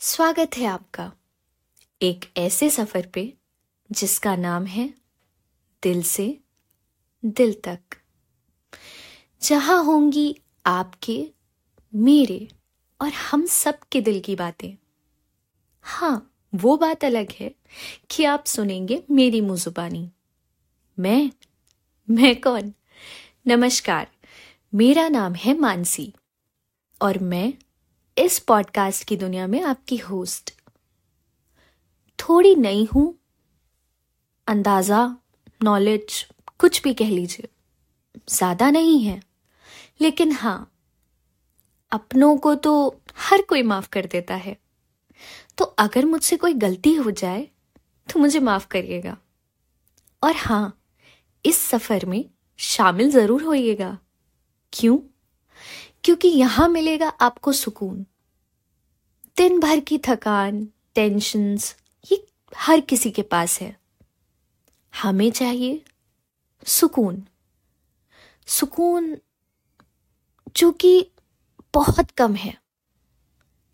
स्वागत है आपका एक ऐसे सफ़र पे जिसका नाम है दिल से दिल तक। जहाँ होंगी आपके, मेरे और हम सब के दिल की बातें। हाँ वो बात अलग है कि आप सुनेंगे मेरी मुजुबानी मैं मैं कौन? नमस्कार, मेरा नाम है मानसी और मैं इस पॉडकास्ट की दुनिया में आपकी होस्ट। थोड़ी नई हूँ, अंदाज़ा नॉलेज कुछ भी कह लीजिए। ज़्यादा नहीं है। लेकिन हाँ अपनों को तो हर कोई माफ़ कर देता है। तो अगर मुझसे कोई गलती हो जाए तो मुझे माफ़ करिएगा। और हाँ इस सफ़र में शामिल ज़रूर होइएगा। क्यों? क्योंकि यहाँ मिलेगा आपको सुकून। दिन भर की थकान टेंशन्स ये हर किसी के पास है। हमें चाहिए सुकून। सुकून जो कि बहुत कम है।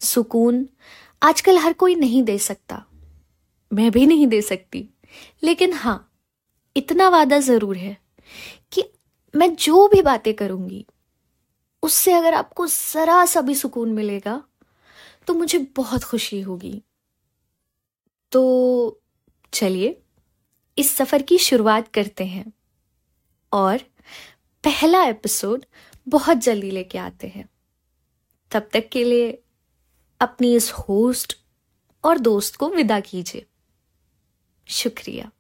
सुकून आजकल हर कोई नहीं दे सकता। मैं भी नहीं दे सकती। लेकिन हाँ इतना वादा ज़रूर है कि मैं जो भी बातें करूँगी, उससे अगर आपको जरा सा भी सुकून मिलेगा तो मुझे बहुत खुशी होगी। तो चलिए, इस सफ़र की शुरुआत करते हैं। और पहला एपिसोड बहुत जल्दी लेके आते हैं। तब तक के लिए अपनी इस होस्ट और दोस्त को विदा कीजिए। शुक्रिया।